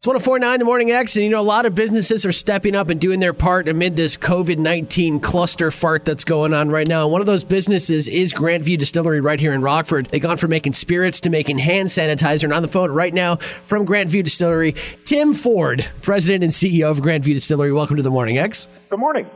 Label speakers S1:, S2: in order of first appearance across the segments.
S1: It's 1049 The Morning X, and you know, a lot of businesses are stepping up and doing their part amid this COVID 19 cluster fart that's going on right now. And one of those businesses is GrantView Distillery right here in Rockford. They've gone from making spirits to making hand sanitizer. And on the phone right now from GrantView Distillery, Tim Ford, President and CEO of GrantView Distillery. Welcome to The Morning X.
S2: Good morning.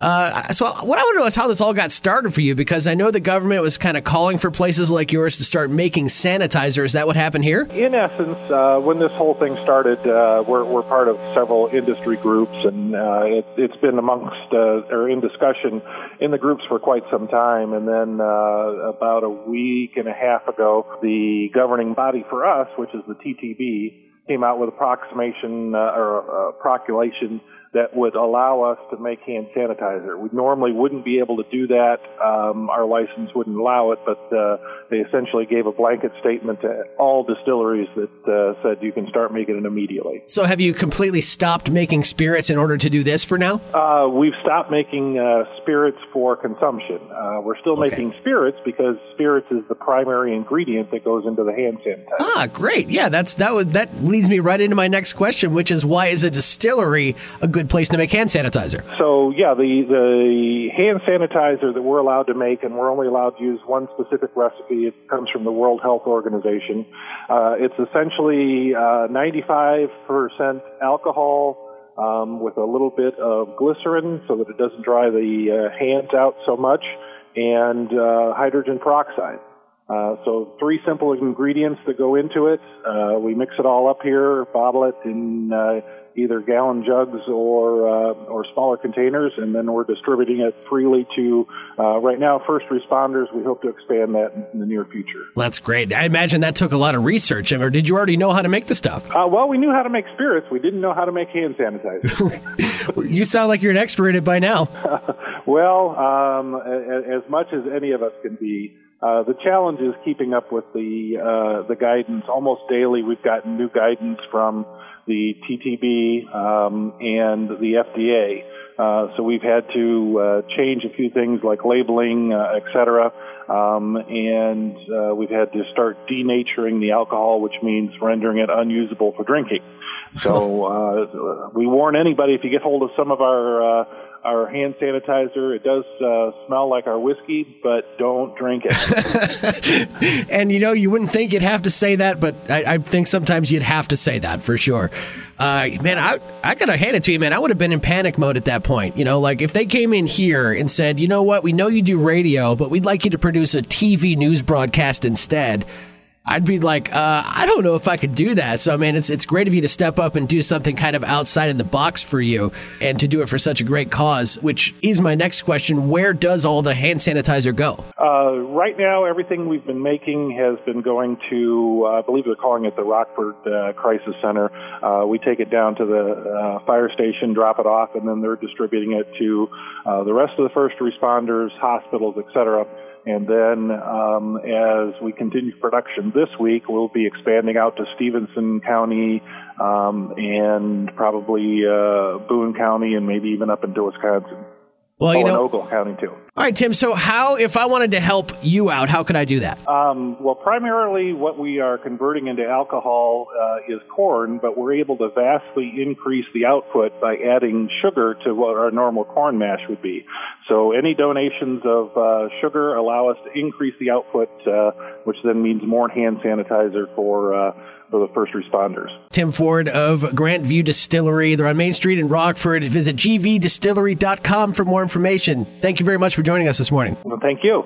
S1: Uh, so what I want to know is how this all got started for you, because I know the government was kind of calling for places like yours to start making sanitizer. Is that what happened here?
S2: In essence, uh, when this whole thing started, uh, we're, we're part of several industry groups, and uh, it, has been amongst uh, or in discussion in the groups for quite some time. And then uh, about a week and a half ago, the governing body for us, which is the TTB, came out with approximation proclamation or a proclamation that would allow us to make hand sanitizer. We normally wouldn't be able to do that. Um, our license wouldn't allow it, but uh, they essentially gave a blanket statement to all distilleries that uh, said you can start making it immediately.
S1: So, have you completely stopped making spirits in order to do this for now?
S2: Uh, we've stopped making uh, spirits for consumption. Uh, we're still okay. making spirits because spirits is the primary ingredient that goes into the hand sanitizer.
S1: Ah, great! Yeah, that's that was that leads me right into my next question, which is why is a distillery a good good place to make hand sanitizer.
S2: So yeah, the the hand sanitizer that we're allowed to make, and we're only allowed to use one specific recipe. It comes from the World Health Organization. Uh, it's essentially uh, 95% alcohol. Um, with a little bit of glycerin so that it doesn't dry the uh, hands out so much, and uh, hydrogen peroxide. Uh, so three simple ingredients that go into it. Uh, we mix it all up here, bottle it in uh, either gallon jugs or uh, or smaller containers, and then we're distributing it freely to uh, right now first responders. We hope to expand that in the near future.
S1: That's great. I imagine that took a lot of research. Or did you already know how to make the stuff?
S2: Uh, well, we knew how to make spirits. We didn't know how to make hand sanitizer.
S1: you sound like you're an expert in it by now.
S2: well, um, as much as any of us can be. Uh, the challenge is keeping up with the uh, the guidance. Almost daily, we've gotten new guidance from the TTB um, and the FDA. Uh, so we've had to uh, change a few things like labeling, uh, et cetera, um, and uh, we've had to start denaturing the alcohol, which means rendering it unusable for drinking. So uh, we warn anybody if you get hold of some of our uh, our hand sanitizer. It does uh, smell like our whiskey, but don't drink
S1: it. and you know, you wouldn't think you'd have to say that, but I, I think sometimes you'd have to say that for sure. Uh, man, I I gotta hand it to you, man. I would have been in panic mode at that point. You know, like if they came in here and said, you know what, we know you do radio, but we'd like you to produce a TV news broadcast instead. I'd be like, uh, I don't know if I could do that. So, I mean, it's, it's great of you to step up and do something kind of outside of the box for you and to do it for such a great cause, which is my next question. Where does all the hand sanitizer go?
S2: Uh, right now, everything we've been making has been going to, uh, I believe they're calling it the Rockford uh, Crisis Center. Uh, we take it down to the uh, fire station, drop it off, and then they're distributing it to uh, the rest of the first responders, hospitals, etc. And then um, as we continue production this week, we'll be expanding out to Stephenson County um, and probably uh, Boone County and maybe even up into Wisconsin.
S1: Well, you know,
S2: Ogle County too.
S1: All right, Tim. So, how, if I wanted to help you out, how could I do that?
S2: Um, well, primarily, what we are converting into alcohol uh, is corn, but we're able to vastly increase the output by adding sugar to what our normal corn mash would be. So, any donations of uh, sugar allow us to increase the output, uh, which then means more hand sanitizer for uh, for the first responders.
S1: Tim Ford of GrantView Distillery. They're on Main Street in Rockford. Visit gvdistillery.com for more information. Thank you very much for joining us this morning.
S2: Well, thank you.